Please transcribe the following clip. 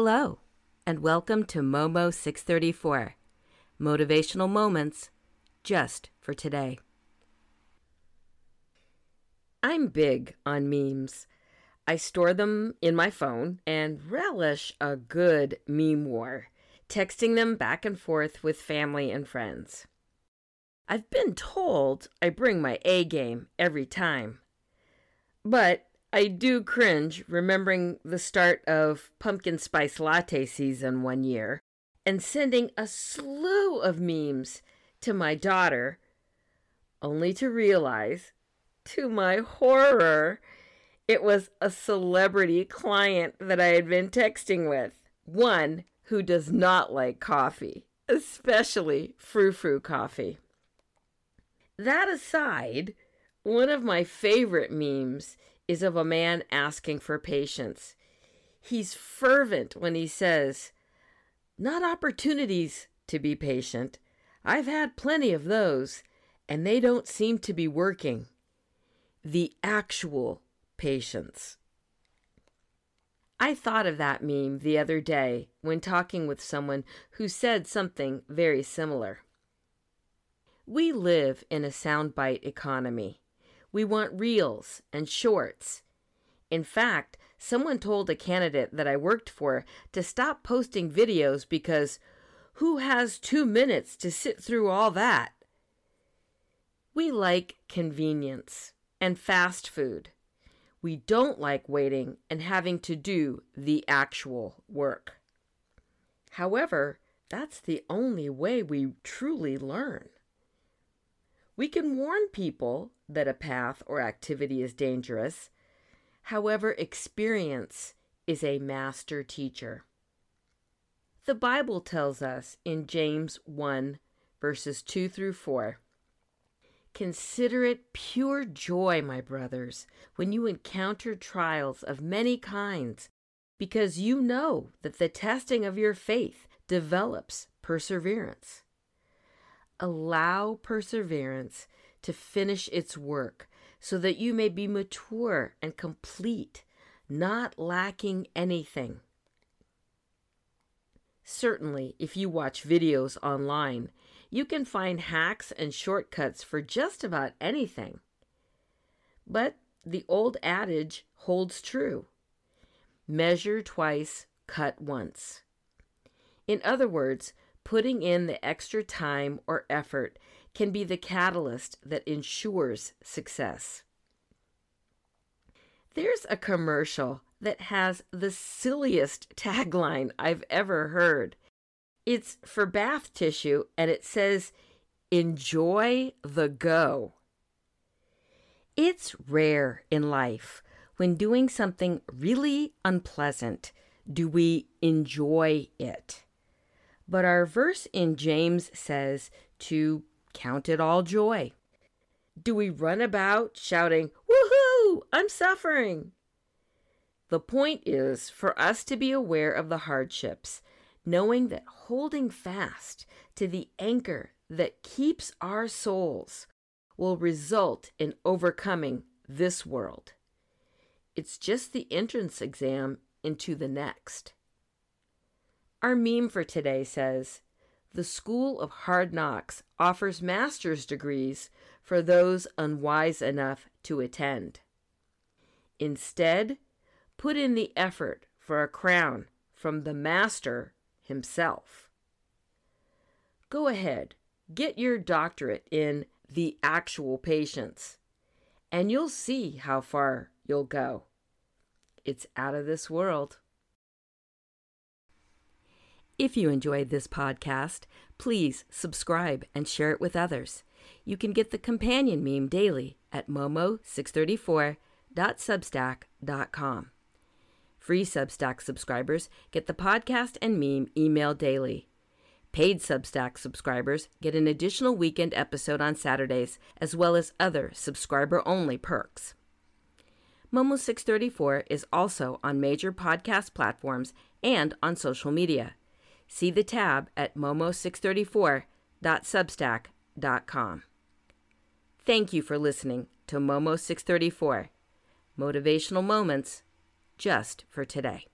Hello, and welcome to Momo 634 Motivational Moments just for today. I'm big on memes. I store them in my phone and relish a good meme war, texting them back and forth with family and friends. I've been told I bring my A game every time. But I do cringe remembering the start of pumpkin spice latte season one year and sending a slew of memes to my daughter, only to realize, to my horror, it was a celebrity client that I had been texting with. One who does not like coffee, especially frou frou coffee. That aside, one of my favorite memes is of a man asking for patience. He's fervent when he says, Not opportunities to be patient. I've had plenty of those, and they don't seem to be working. The actual patience. I thought of that meme the other day when talking with someone who said something very similar. We live in a soundbite economy. We want reels and shorts. In fact, someone told a candidate that I worked for to stop posting videos because who has two minutes to sit through all that? We like convenience and fast food. We don't like waiting and having to do the actual work. However, that's the only way we truly learn. We can warn people that a path or activity is dangerous. However, experience is a master teacher. The Bible tells us in James 1, verses 2 through 4 Consider it pure joy, my brothers, when you encounter trials of many kinds, because you know that the testing of your faith develops perseverance. Allow perseverance to finish its work so that you may be mature and complete, not lacking anything. Certainly, if you watch videos online, you can find hacks and shortcuts for just about anything. But the old adage holds true measure twice, cut once. In other words, putting in the extra time or effort can be the catalyst that ensures success. There's a commercial that has the silliest tagline I've ever heard. It's for bath tissue and it says, Enjoy the go. It's rare in life when doing something really unpleasant do we enjoy it. But our verse in James says to count it all joy. Do we run about shouting, Woohoo! I'm suffering! The point is for us to be aware of the hardships, knowing that holding fast to the anchor that keeps our souls will result in overcoming this world. It's just the entrance exam into the next. Our meme for today says The School of Hard Knocks offers master's degrees for those unwise enough to attend. Instead, put in the effort for a crown from the master himself. Go ahead, get your doctorate in the actual patience, and you'll see how far you'll go. It's out of this world. If you enjoyed this podcast, please subscribe and share it with others. You can get the companion meme daily at momo634.substack.com. Free Substack subscribers get the podcast and meme email daily. Paid Substack subscribers get an additional weekend episode on Saturdays, as well as other subscriber only perks. Momo 634 is also on major podcast platforms and on social media see the tab at momo634.substack.com. Thank you for listening to Momo 634 Motivational Moments just for today.